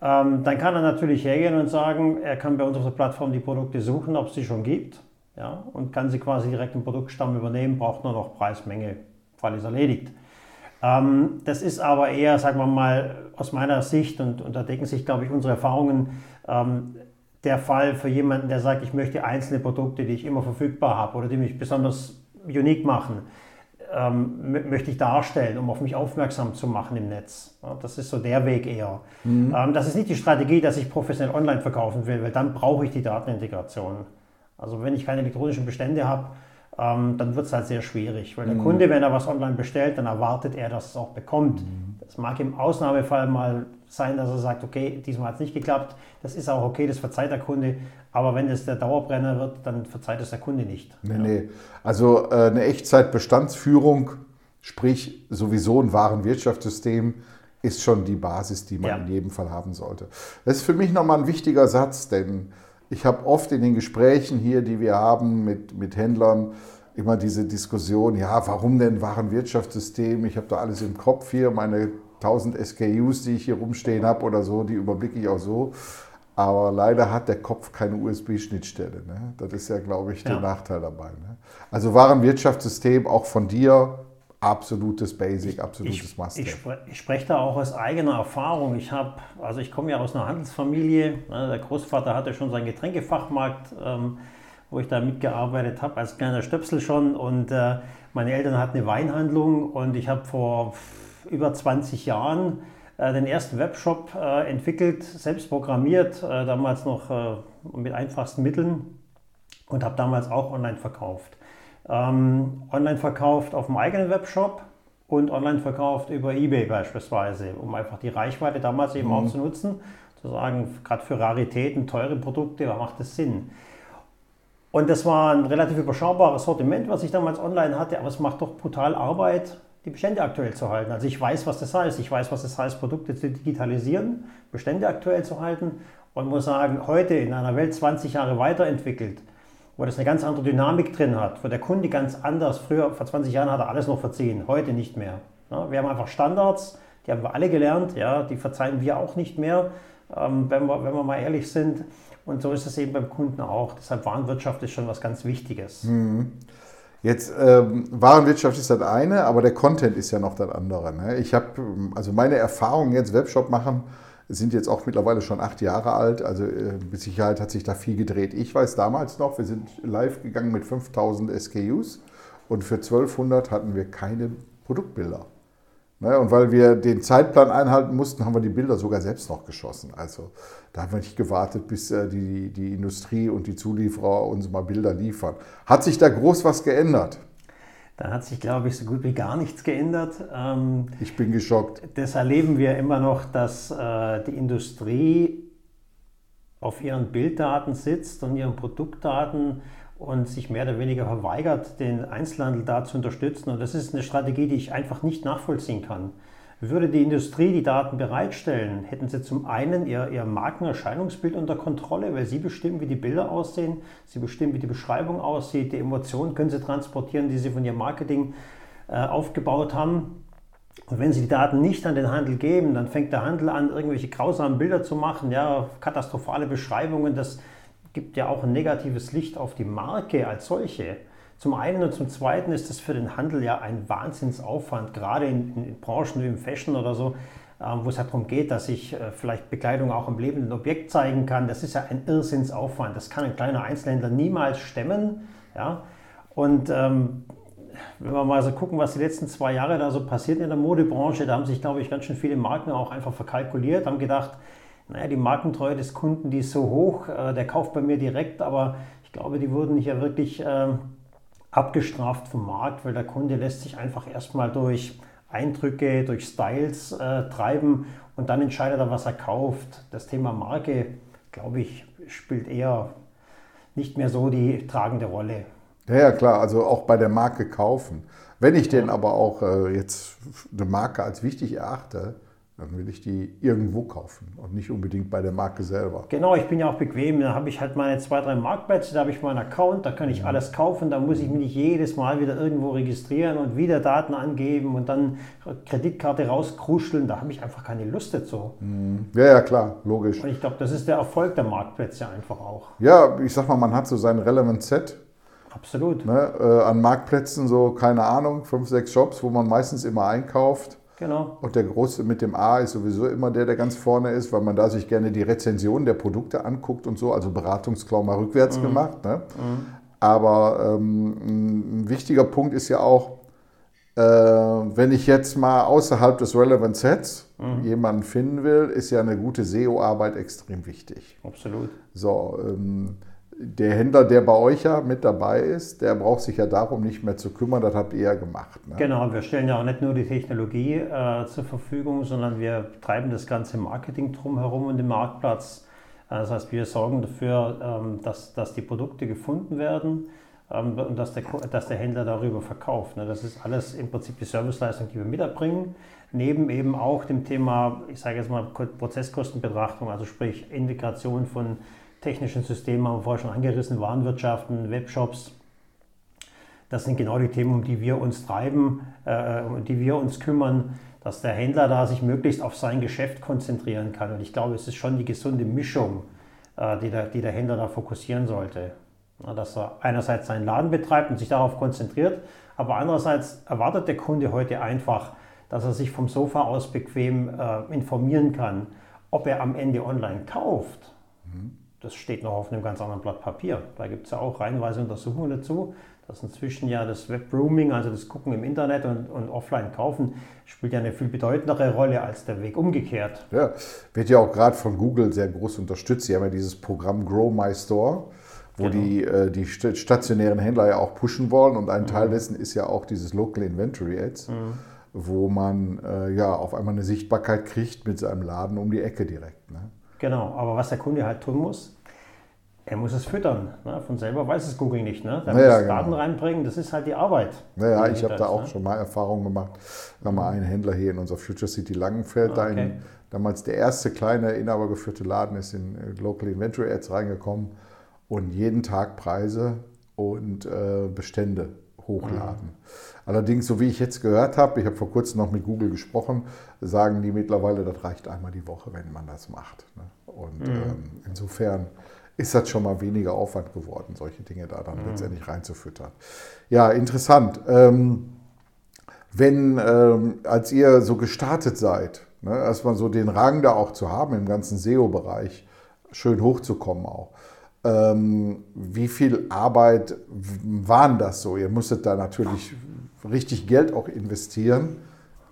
ähm, dann kann er natürlich hergehen und sagen, er kann bei uns auf der Plattform die Produkte suchen, ob es sie schon gibt, ja, und kann sie quasi direkt im Produktstamm übernehmen, braucht nur noch Preis, Menge, Fall ist erledigt. Ähm, das ist aber eher, sagen wir mal, aus meiner Sicht, und, und da decken sich, glaube ich, unsere Erfahrungen, ähm, der Fall für jemanden, der sagt, ich möchte einzelne Produkte, die ich immer verfügbar habe oder die mich besonders unique machen ähm, möchte ich darstellen, um auf mich aufmerksam zu machen im Netz. Ja, das ist so der Weg eher. Mhm. Ähm, das ist nicht die Strategie, dass ich professionell online verkaufen will, weil dann brauche ich die Datenintegration. Also wenn ich keine elektronischen Bestände habe, ähm, dann wird es halt sehr schwierig, weil der mhm. Kunde, wenn er was online bestellt, dann erwartet er, dass es auch bekommt. Mhm. Das mag im Ausnahmefall mal sein, dass er sagt, okay, diesmal hat es nicht geklappt. Das ist auch okay, das verzeiht der Kunde. Aber wenn es der Dauerbrenner wird, dann verzeiht es der Kunde nicht. Nee, ja. nee. Also äh, eine Echtzeitbestandsführung, sprich sowieso ein Warenwirtschaftssystem, ist schon die Basis, die man ja. in jedem Fall haben sollte. Das ist für mich nochmal ein wichtiger Satz, denn ich habe oft in den Gesprächen hier, die wir haben mit, mit Händlern, immer diese Diskussion, ja, warum denn Warenwirtschaftssystem? Ich habe da alles im Kopf hier, meine 1000 SKUs, die ich hier rumstehen habe oder so, die überblicke ich auch so. Aber leider hat der Kopf keine USB-Schnittstelle. Ne? Das ist ja, glaube ich, der ja. Nachteil dabei. Ne? Also Warenwirtschaftssystem auch von dir absolutes Basic, absolutes ich, Must. Ich, ich, spreche da auch aus eigener Erfahrung. Ich habe, also ich komme ja aus einer Handelsfamilie. Ne? Der Großvater hatte schon seinen Getränkefachmarkt, ähm, wo ich da mitgearbeitet habe, als kleiner Stöpsel schon. Und äh, meine Eltern hatten eine Weinhandlung und ich habe vor über 20 Jahren äh, den ersten Webshop äh, entwickelt, selbst programmiert, äh, damals noch mit einfachsten Mitteln und habe damals auch online verkauft. Ähm, online verkauft auf dem eigenen Webshop und online verkauft über eBay beispielsweise, um einfach die Reichweite damals eben mhm. auch zu nutzen, zu sagen, gerade für Raritäten, teure Produkte, da macht es Sinn. Und das war ein relativ überschaubares Sortiment, was ich damals online hatte, aber es macht doch brutal Arbeit, die Bestände aktuell zu halten. Also ich weiß, was das heißt. Ich weiß, was das heißt, Produkte zu digitalisieren, Bestände aktuell zu halten und muss sagen, heute in einer Welt 20 Jahre weiterentwickelt, wo das eine ganz andere Dynamik drin hat, wo der Kunde ganz anders, früher, vor 20 Jahren hat er alles noch verziehen, heute nicht mehr. wir haben einfach Standards, die haben wir alle gelernt, ja, die verzeihen wir auch nicht mehr, ähm, wenn, wir, wenn wir mal ehrlich sind. Und so ist es eben beim Kunden auch. Deshalb Warenwirtschaft ist schon was ganz Wichtiges. Mhm. Jetzt ähm, Warenwirtschaft ist das eine, aber der Content ist ja noch das andere. Ne? Ich habe, also meine Erfahrungen jetzt Webshop machen, sind jetzt auch mittlerweile schon acht Jahre alt. Also äh, mit Sicherheit hat sich da viel gedreht. Ich weiß damals noch, wir sind live gegangen mit 5000 SKUs und für 1200 hatten wir keine Produktbilder. Ne? Und weil wir den Zeitplan einhalten mussten, haben wir die Bilder sogar selbst noch geschossen. Also da haben wir nicht gewartet, bis äh, die, die Industrie und die Zulieferer uns mal Bilder liefern. Hat sich da groß was geändert? Da hat sich, glaube ich, so gut wie gar nichts geändert. Ähm, ich bin geschockt. Das erleben wir immer noch, dass äh, die Industrie auf ihren Bilddaten sitzt und ihren Produktdaten und sich mehr oder weniger verweigert, den Einzelhandel da zu unterstützen. Und das ist eine Strategie, die ich einfach nicht nachvollziehen kann. Würde die Industrie die Daten bereitstellen, hätten sie zum einen ihr, ihr Markenerscheinungsbild unter Kontrolle, weil sie bestimmen, wie die Bilder aussehen, sie bestimmen, wie die Beschreibung aussieht, die Emotionen können sie transportieren, die sie von ihrem Marketing äh, aufgebaut haben. Und wenn sie die Daten nicht an den Handel geben, dann fängt der Handel an, irgendwelche grausamen Bilder zu machen, ja, katastrophale Beschreibungen. Das gibt ja auch ein negatives Licht auf die Marke als solche. Zum einen und zum zweiten ist das für den Handel ja ein Wahnsinnsaufwand, gerade in, in Branchen wie im Fashion oder so, ähm, wo es halt darum geht, dass ich äh, vielleicht Bekleidung auch im lebenden Objekt zeigen kann. Das ist ja ein Irrsinnsaufwand. Das kann ein kleiner Einzelhändler niemals stemmen. Ja? Und ähm, wenn wir mal so gucken, was die letzten zwei Jahre da so passiert in der Modebranche, da haben sich, glaube ich, ganz schön viele Marken auch einfach verkalkuliert, haben gedacht, naja, die Markentreue des Kunden, die ist so hoch, äh, der kauft bei mir direkt, aber ich glaube, die wurden ja wirklich äh, abgestraft vom Markt, weil der Kunde lässt sich einfach erstmal durch Eindrücke, durch Styles äh, treiben und dann entscheidet er, was er kauft. Das Thema Marke, glaube ich, spielt eher nicht mehr so die tragende Rolle. Ja, ja, klar, also auch bei der Marke kaufen. Wenn ich denn aber auch äh, jetzt eine Marke als wichtig erachte, dann will ich die irgendwo kaufen und nicht unbedingt bei der Marke selber. Genau, ich bin ja auch bequem. Da habe ich halt meine zwei, drei Marktplätze, da habe ich meinen Account, da kann ich mhm. alles kaufen. Da muss ich mich nicht jedes Mal wieder irgendwo registrieren und wieder Daten angeben und dann Kreditkarte rauskruscheln. Da habe ich einfach keine Lust dazu. Mhm. Ja, ja, klar, logisch. Und ich glaube, das ist der Erfolg der Marktplätze einfach auch. Ja, ich sag mal, man hat so sein Relevant Set. Absolut. Ne, äh, an Marktplätzen so, keine Ahnung, fünf, sechs Shops, wo man meistens immer einkauft. Genau. Und der Große mit dem A ist sowieso immer der, der ganz vorne ist, weil man da sich gerne die Rezension der Produkte anguckt und so, also Beratungsklau mal rückwärts mhm. gemacht. Ne? Mhm. Aber ähm, ein wichtiger Punkt ist ja auch, äh, wenn ich jetzt mal außerhalb des Relevant Sets mhm. jemanden finden will, ist ja eine gute SEO-Arbeit extrem wichtig. Absolut. So, ähm, der Händler, der bei euch ja mit dabei ist, der braucht sich ja darum nicht mehr zu kümmern, das habt ihr ja gemacht. Ne? Genau, wir stellen ja auch nicht nur die Technologie äh, zur Verfügung, sondern wir treiben das ganze Marketing drumherum und den Marktplatz. Äh, das heißt, wir sorgen dafür, ähm, dass, dass die Produkte gefunden werden ähm, und dass der, dass der Händler darüber verkauft. Ne? Das ist alles im Prinzip die Serviceleistung, die wir miterbringen. Neben eben auch dem Thema, ich sage jetzt mal Prozesskostenbetrachtung, also sprich Integration von technischen Systemen haben wir vorher schon angerissen, Warenwirtschaften, Webshops. Das sind genau die Themen, um die wir uns treiben, äh, um die wir uns kümmern, dass der Händler da sich möglichst auf sein Geschäft konzentrieren kann. Und ich glaube, es ist schon die gesunde Mischung, äh, die, der, die der Händler da fokussieren sollte. Ja, dass er einerseits seinen Laden betreibt und sich darauf konzentriert, aber andererseits erwartet der Kunde heute einfach, dass er sich vom Sofa aus bequem äh, informieren kann, ob er am Ende online kauft. Mhm das steht noch auf einem ganz anderen Blatt Papier. Da gibt es ja auch reihenweise Untersuchungen dazu, dass inzwischen ja das Webrooming, also das Gucken im Internet und, und offline kaufen, spielt ja eine viel bedeutendere Rolle als der Weg umgekehrt. Ja, wird ja auch gerade von Google sehr groß unterstützt. Sie haben ja dieses Programm Grow My Store, wo genau. die, äh, die stationären Händler ja auch pushen wollen und ein mhm. Teil dessen ist ja auch dieses Local Inventory Ads. Mhm. wo man äh, ja auf einmal eine Sichtbarkeit kriegt mit seinem Laden um die Ecke direkt. Ne? Genau, aber was der Kunde halt tun muss, er muss es füttern. Ne? Von selber weiß es Google nicht. Ne? Da naja, muss genau. Daten reinbringen, das ist halt die Arbeit. Naja, ich habe da auch ne? schon mal Erfahrungen gemacht. Wir haben mal einen Händler hier in unserer Future City Langenfeld, okay. da in, damals der erste kleine inhabergeführte Laden ist in äh, Local Inventory Ads reingekommen und jeden Tag Preise und äh, Bestände hochladen. Allerdings, so wie ich jetzt gehört habe, ich habe vor kurzem noch mit Google gesprochen, sagen die mittlerweile, das reicht einmal die Woche, wenn man das macht. Ne? Und mhm. ähm, insofern ist das schon mal weniger Aufwand geworden, solche Dinge da dann mhm. letztendlich reinzufüttern. Ja, interessant. Ähm, wenn, ähm, als ihr so gestartet seid, ne, erstmal so den Rang da auch zu haben im ganzen SEO-Bereich, schön hochzukommen auch. Ähm, wie viel Arbeit waren das so? Ihr musstet da natürlich richtig Geld auch investieren.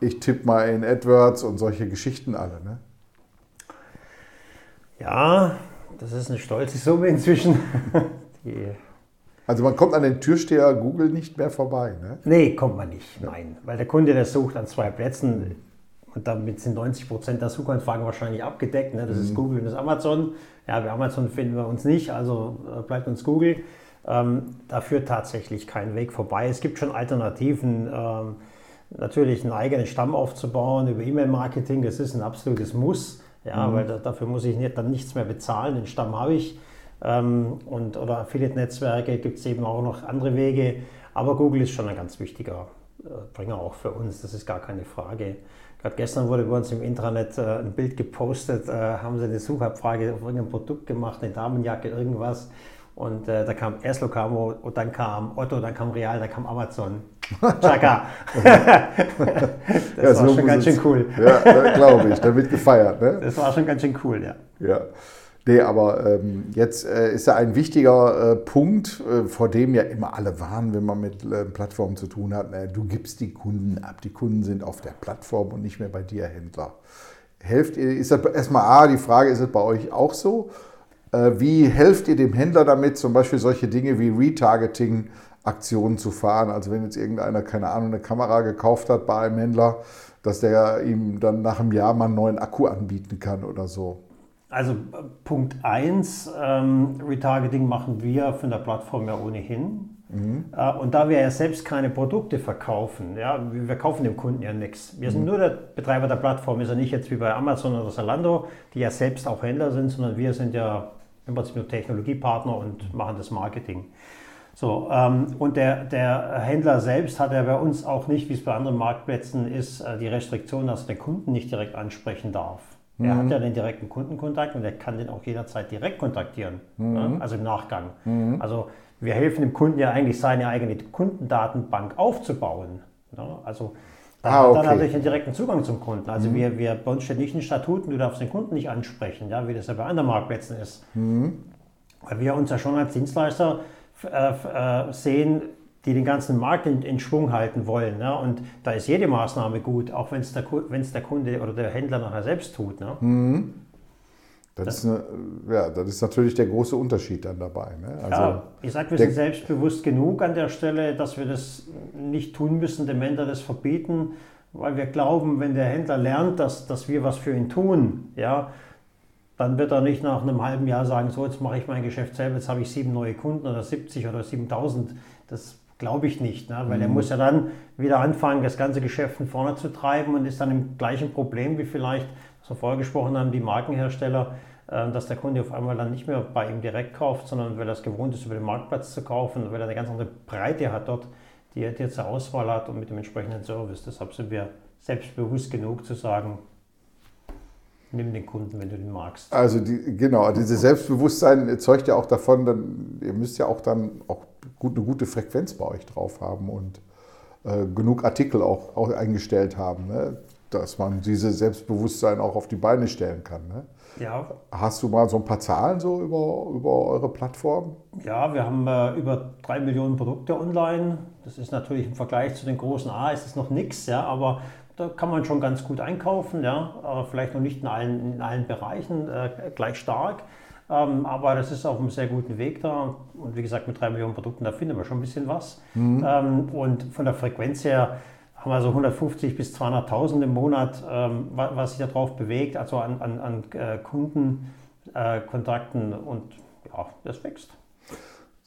Ich tippe mal in AdWords und solche Geschichten alle. Ne? Ja, das ist eine stolze Summe inzwischen. [LAUGHS] Also man kommt an den Türsteher Google nicht mehr vorbei, ne? Nee, kommt man nicht, nein. Weil der Kunde, der sucht an zwei Plätzen und damit sind 90 Prozent der Suchanfragen wahrscheinlich abgedeckt. Ne? Das ist Google und das ist Amazon. Ja, bei Amazon finden wir uns nicht, also äh, bleibt uns Google. Ähm, da führt tatsächlich kein Weg vorbei. Es gibt schon Alternativen. Ähm, natürlich einen eigenen Stamm aufzubauen über E-Mail-Marketing, das ist ein absolutes Muss. Ja, weil da, dafür muss ich nicht, dann nichts mehr bezahlen. Den Stamm habe ich. Ähm, und, oder Affiliate-Netzwerke gibt es eben auch noch andere Wege. Aber Google ist schon ein ganz wichtiger äh, Bringer auch für uns, das ist gar keine Frage. Gerade gestern wurde bei uns im Intranet äh, ein Bild gepostet, äh, haben sie eine Suchabfrage auf irgendein Produkt gemacht, eine Damenjacke, irgendwas. Und äh, da kam erst Locamo, und dann kam Otto, dann kam Real, dann kam Amazon. Chaka. [LAUGHS] das Ja, war so schon ganz schön cool. Ja, glaube ich. Da wird gefeiert, ne? Das war schon ganz schön cool, ja. Ja. Nee, aber ähm, jetzt äh, ist ja ein wichtiger äh, Punkt, äh, vor dem ja immer alle warnen, wenn man mit äh, Plattformen zu tun hat. Äh, du gibst die Kunden ab. Die Kunden sind auf der Plattform und nicht mehr bei dir, Händler. Helft ihr, ist das erstmal A, die Frage, ist es bei euch auch so? Äh, wie helft ihr dem Händler damit, zum Beispiel solche Dinge wie Retargeting-Aktionen zu fahren? Also wenn jetzt irgendeiner, keine Ahnung, eine Kamera gekauft hat bei einem Händler, dass der ihm dann nach einem Jahr mal einen neuen Akku anbieten kann oder so. Also Punkt 1, ähm, Retargeting machen wir von der Plattform ja ohnehin. Äh, und da wir ja selbst keine Produkte verkaufen, ja, wir kaufen dem Kunden ja nichts. Wir sind nur der Betreiber der Plattform, ist ja nicht jetzt wie bei Amazon oder Zalando, die ja selbst auch Händler sind, sondern wir sind ja im Prinzip nur Technologiepartner und machen das Marketing. So, ähm, und der, der Händler selbst hat ja bei uns auch nicht, wie es bei anderen Marktplätzen ist, äh, die Restriktion, dass er den Kunden nicht direkt ansprechen darf. Er hat ja den direkten Kundenkontakt und er kann den auch jederzeit direkt kontaktieren, ne? also im Nachgang. Also wir helfen dem Kunden ja eigentlich, seine eigene Kundendatenbank aufzubauen. Ne? Also dann, Ah, hat er okay. natürlich einen direkten Zugang zum Kunden. Also wir, wir, bei uns steht nicht in Statuten, du darfst den Kunden nicht ansprechen, ja, wie das ja bei anderen Marktplätzen ist. Weil wir uns ja schon als Dienstleister äh, äh, sehen, die den ganzen Markt in, in Schwung halten wollen. Ne? Und da ist jede Maßnahme gut, auch wenn es der, wenn's der Kunde oder der Händler nachher selbst tut. Ne? Das, ist, eine, ja, das ist natürlich der große Unterschied dann dabei. Ne? Also, ja, ich sage, wir der- sind selbstbewusst genug an der Stelle, dass wir das nicht tun müssen, dem Händler das verbieten, weil wir glauben, wenn der Händler lernt, dass, dass wir was für ihn tun, ja, dann wird er nicht nach einem halben Jahr sagen, so jetzt mache ich mein Geschäft selber, jetzt habe ich sieben neue Kunden oder 70 oder 7000. Das glaube ich nicht, ne? weil er muss ja dann wieder anfangen, das ganze Geschäft von vorne zu treiben und ist dann im gleichen Problem wie vielleicht, was wir vorher gesprochen haben, die Markenhersteller, äh, dass der Kunde auf einmal dann nicht mehr bei ihm direkt kauft, sondern weil er es gewohnt ist, über den Marktplatz zu kaufen, weil er eine ganz andere Breite hat dort, die er er zur Auswahl hat und mit dem entsprechenden Service. Deshalb sind wir selbstbewusst genug zu sagen, nimm den Kunden, wenn du den magst. also die, genau, dieses Selbstbewusstsein zeugt ja auch davon, dann, ihr müsst ja auch dann auch gut, eine gute Frequenz bei euch drauf haben und äh, genug Artikel auch, auch eingestellt haben, ne? dass man dieses Selbstbewusstsein auch auf die Beine stellen kann. Ne? Ja, Hast du mal so ein paar Zahlen so über, über eure Plattform? Ja, wir haben äh, über drei Millionen Produkte online. Das ist natürlich im Vergleich zu den großen A ist es noch nichts, ja, aber da kann man schon ganz gut einkaufen, ja, vielleicht noch nicht in allen, in allen Bereichen äh, gleich stark. Ähm, aber das ist auf einem sehr guten Weg da. Und wie gesagt, mit drei Millionen Produkten, da finden wir schon ein bisschen was. Ähm, und von der Frequenz her haben wir so 150 bis 200.000 im Monat, ähm, wa- was sich da drauf bewegt, also an, an, an äh, Kundenkontakten. Äh, und ja, das wächst.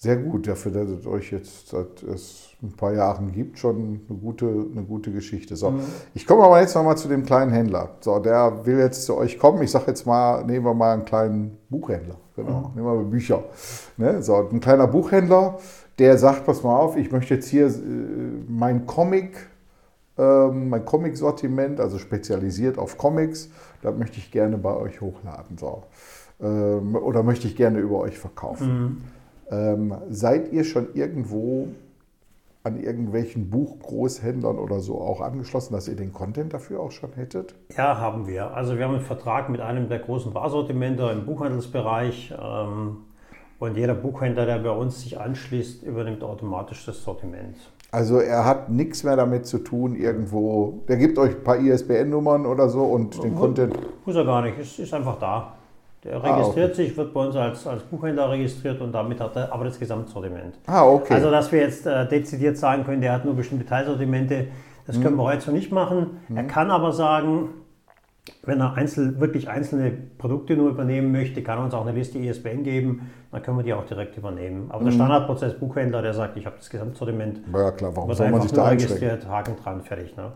Sehr gut, dafür, dass es euch jetzt seit es ein paar Jahren gibt, schon eine gute, eine gute Geschichte. So, ich komme aber jetzt nochmal zu dem kleinen Händler. So, der will jetzt zu euch kommen. Ich sage jetzt mal, nehmen wir mal einen kleinen Buchhändler. Genau, nehmen wir mal Bücher. Ne? So, ein kleiner Buchhändler, der sagt, pass mal auf, ich möchte jetzt hier äh, mein Comic, ähm, mein Comic-Sortiment, also spezialisiert auf Comics, das möchte ich gerne bei euch hochladen. So. Ähm, oder möchte ich gerne über euch verkaufen. Ähm, seid ihr schon irgendwo an irgendwelchen Buchgroßhändlern oder so auch angeschlossen, dass ihr den Content dafür auch schon hättet? Ja, haben wir. Also wir haben einen Vertrag mit einem der großen Barsortimenter im Buchhandelsbereich. Ähm, und jeder Buchhändler, der bei uns sich anschließt, übernimmt automatisch das Sortiment. Also er hat nichts mehr damit zu tun, irgendwo, der gibt euch ein paar ISBN-Nummern oder so und den Content. Muss er gar nicht, es ist einfach da. Der registriert ah, okay. sich, wird bei uns als, als Buchhändler registriert und damit hat er aber das Gesamtsortiment. Ah, okay. Also, dass wir jetzt äh, dezidiert sagen können, der hat nur bestimmte Teilsortimente, das hm. können wir heute so nicht machen. Hm. Er kann aber sagen, wenn er einzel, wirklich einzelne Produkte nur übernehmen möchte, kann er uns auch eine Liste ISBN geben, dann können wir die auch direkt übernehmen. Aber mhm. der Standardprozess Buchhändler, der sagt, ich habe das Gesamtsortiment, ja klar, warum soll man sich da registriert, Haken dran, fertig. Ne?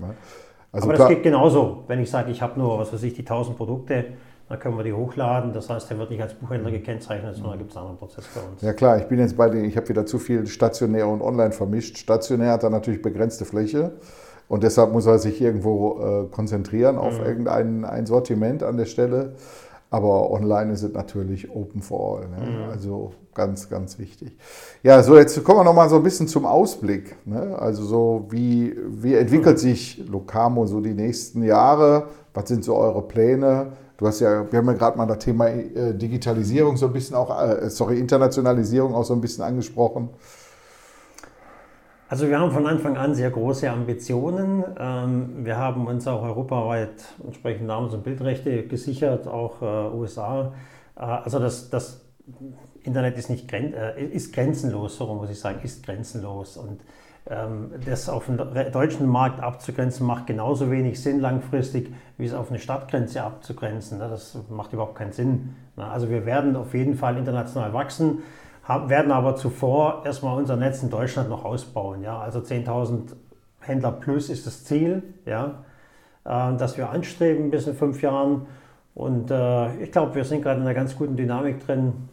Also Aber das geht genauso. Wenn ich sage, ich habe nur, was weiß ich, die 1000 Produkte, dann können wir die hochladen. Das heißt, der wird nicht als Buchhändler mhm. gekennzeichnet, sondern da gibt es einen anderen Prozess bei uns. Ja klar, ich bin jetzt bei den, ich habe wieder zu viel stationär und online vermischt. Stationär hat dann natürlich begrenzte Fläche. Und deshalb muss er sich irgendwo äh, konzentrieren auf mhm. irgendein ein Sortiment an der Stelle. Aber online ist es natürlich open for all. Ne? Mhm. Also ganz, ganz wichtig. Ja, so jetzt kommen wir nochmal so ein bisschen zum Ausblick. Ne? Also so, wie, wie entwickelt mhm. sich Locamo so die nächsten Jahre? Was sind so eure Pläne? Du hast ja, wir haben ja gerade mal das Thema äh, Digitalisierung so ein bisschen auch, äh, sorry, Internationalisierung auch so ein bisschen angesprochen. Also wir haben von Anfang an sehr große Ambitionen. Ähm, wir haben uns auch europaweit entsprechend Namens- und Bildrechte gesichert, auch äh, USA. Äh, also das, das Internet ist, nicht ist grenzenlos, so muss ich sagen, ist grenzenlos. Und das auf den deutschen Markt abzugrenzen, macht genauso wenig Sinn langfristig, wie es auf eine Stadtgrenze abzugrenzen. Ne? Das macht überhaupt keinen Sinn. Ne? Also wir werden auf jeden Fall international wachsen werden aber zuvor erstmal unser Netz in Deutschland noch ausbauen. Also 10.000 Händler plus ist das Ziel? Äh, das wir anstreben bis in fünf Jahren. Und äh, ich glaube, wir sind gerade in einer ganz guten Dynamik drin.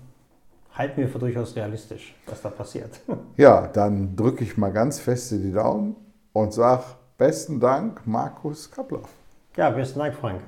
Halten wir für durchaus realistisch, was da passiert. [LAUGHS] Ja, dann drücke ich mal ganz fest die Daumen und sage besten Dank, Markus Kaplauf. Ja, besten Dank, Frank.